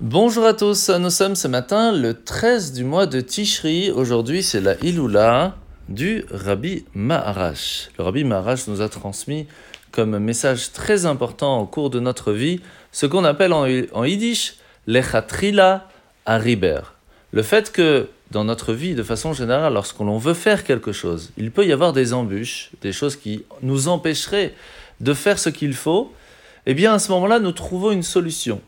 Bonjour à tous, nous sommes ce matin le 13 du mois de Tishri. Aujourd'hui, c'est la Iloula du Rabbi Maharash. Le Rabbi Maharash nous a transmis comme message très important au cours de notre vie ce qu'on appelle en, en yiddish l'echatrila ariber. Le fait que dans notre vie, de façon générale, lorsqu'on veut faire quelque chose, il peut y avoir des embûches, des choses qui nous empêcheraient de faire ce qu'il faut. Eh bien, à ce moment-là, nous trouvons une solution.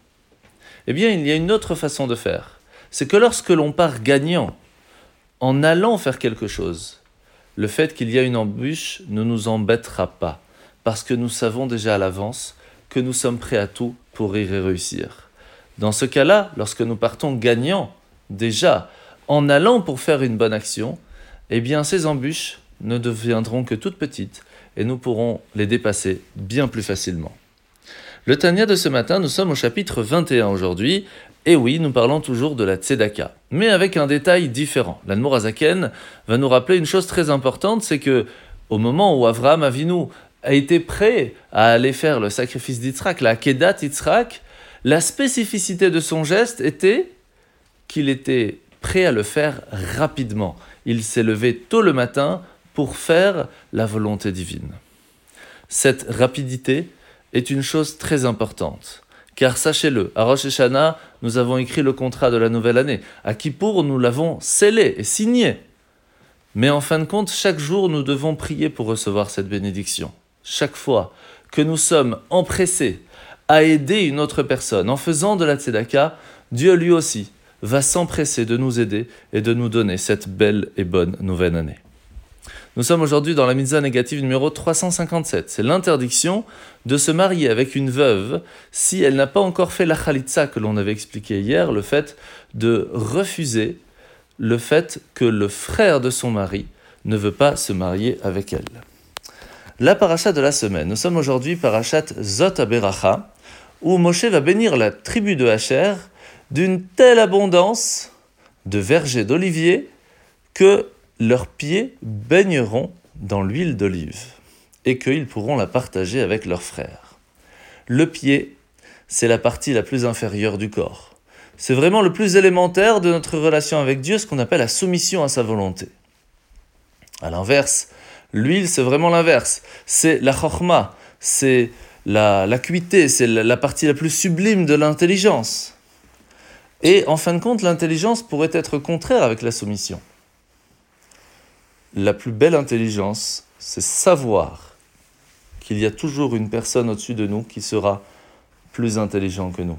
Eh bien, il y a une autre façon de faire. C'est que lorsque l'on part gagnant, en allant faire quelque chose, le fait qu'il y a une embûche ne nous embêtera pas, parce que nous savons déjà à l'avance que nous sommes prêts à tout pour y réussir. Dans ce cas-là, lorsque nous partons gagnant, déjà, en allant pour faire une bonne action, eh bien ces embûches ne deviendront que toutes petites et nous pourrons les dépasser bien plus facilement. Le Tania de ce matin, nous sommes au chapitre 21 aujourd'hui, et oui, nous parlons toujours de la Tzedaka, mais avec un détail différent. L'Anmorazaken va nous rappeler une chose très importante, c'est que au moment où Avraham Avinu a été prêt à aller faire le sacrifice d'Yitzhak, la Kedat Yitzhak, la spécificité de son geste était qu'il était prêt à le faire rapidement. Il s'est levé tôt le matin pour faire la volonté divine. Cette rapidité, est une chose très importante. Car sachez-le, à Rosh Hashanah, nous avons écrit le contrat de la nouvelle année. À Kippour, nous l'avons scellé et signé. Mais en fin de compte, chaque jour, nous devons prier pour recevoir cette bénédiction. Chaque fois que nous sommes empressés à aider une autre personne en faisant de la tzedaka, Dieu lui aussi va s'empresser de nous aider et de nous donner cette belle et bonne nouvelle année. Nous sommes aujourd'hui dans la mitzvah négative numéro 357. C'est l'interdiction de se marier avec une veuve si elle n'a pas encore fait la khalitsa que l'on avait expliqué hier, le fait de refuser le fait que le frère de son mari ne veut pas se marier avec elle. La paracha de la semaine. Nous sommes aujourd'hui parachat Zot Aberacha, où Moshe va bénir la tribu de Hacher d'une telle abondance de vergers d'olivier que leurs pieds baigneront dans l'huile d'olive et qu'ils pourront la partager avec leurs frères. Le pied, c'est la partie la plus inférieure du corps. C'est vraiment le plus élémentaire de notre relation avec Dieu, ce qu'on appelle la soumission à sa volonté. À l'inverse, l'huile, c'est vraiment l'inverse. C'est la chorma, c'est la, l'acuité, c'est la partie la plus sublime de l'intelligence. Et en fin de compte, l'intelligence pourrait être contraire avec la soumission la plus belle intelligence, c'est savoir qu'il y a toujours une personne au-dessus de nous qui sera plus intelligent que nous,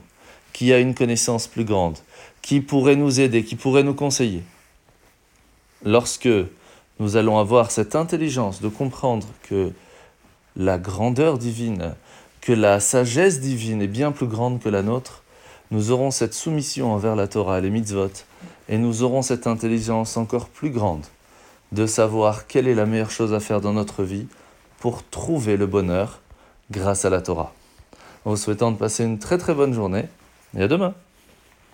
qui a une connaissance plus grande, qui pourrait nous aider, qui pourrait nous conseiller. Lorsque nous allons avoir cette intelligence de comprendre que la grandeur divine, que la sagesse divine est bien plus grande que la nôtre, nous aurons cette soumission envers la Torah les mitzvot, et nous aurons cette intelligence encore plus grande de savoir quelle est la meilleure chose à faire dans notre vie pour trouver le bonheur grâce à la Torah. En vous souhaitant de passer une très très bonne journée et à demain.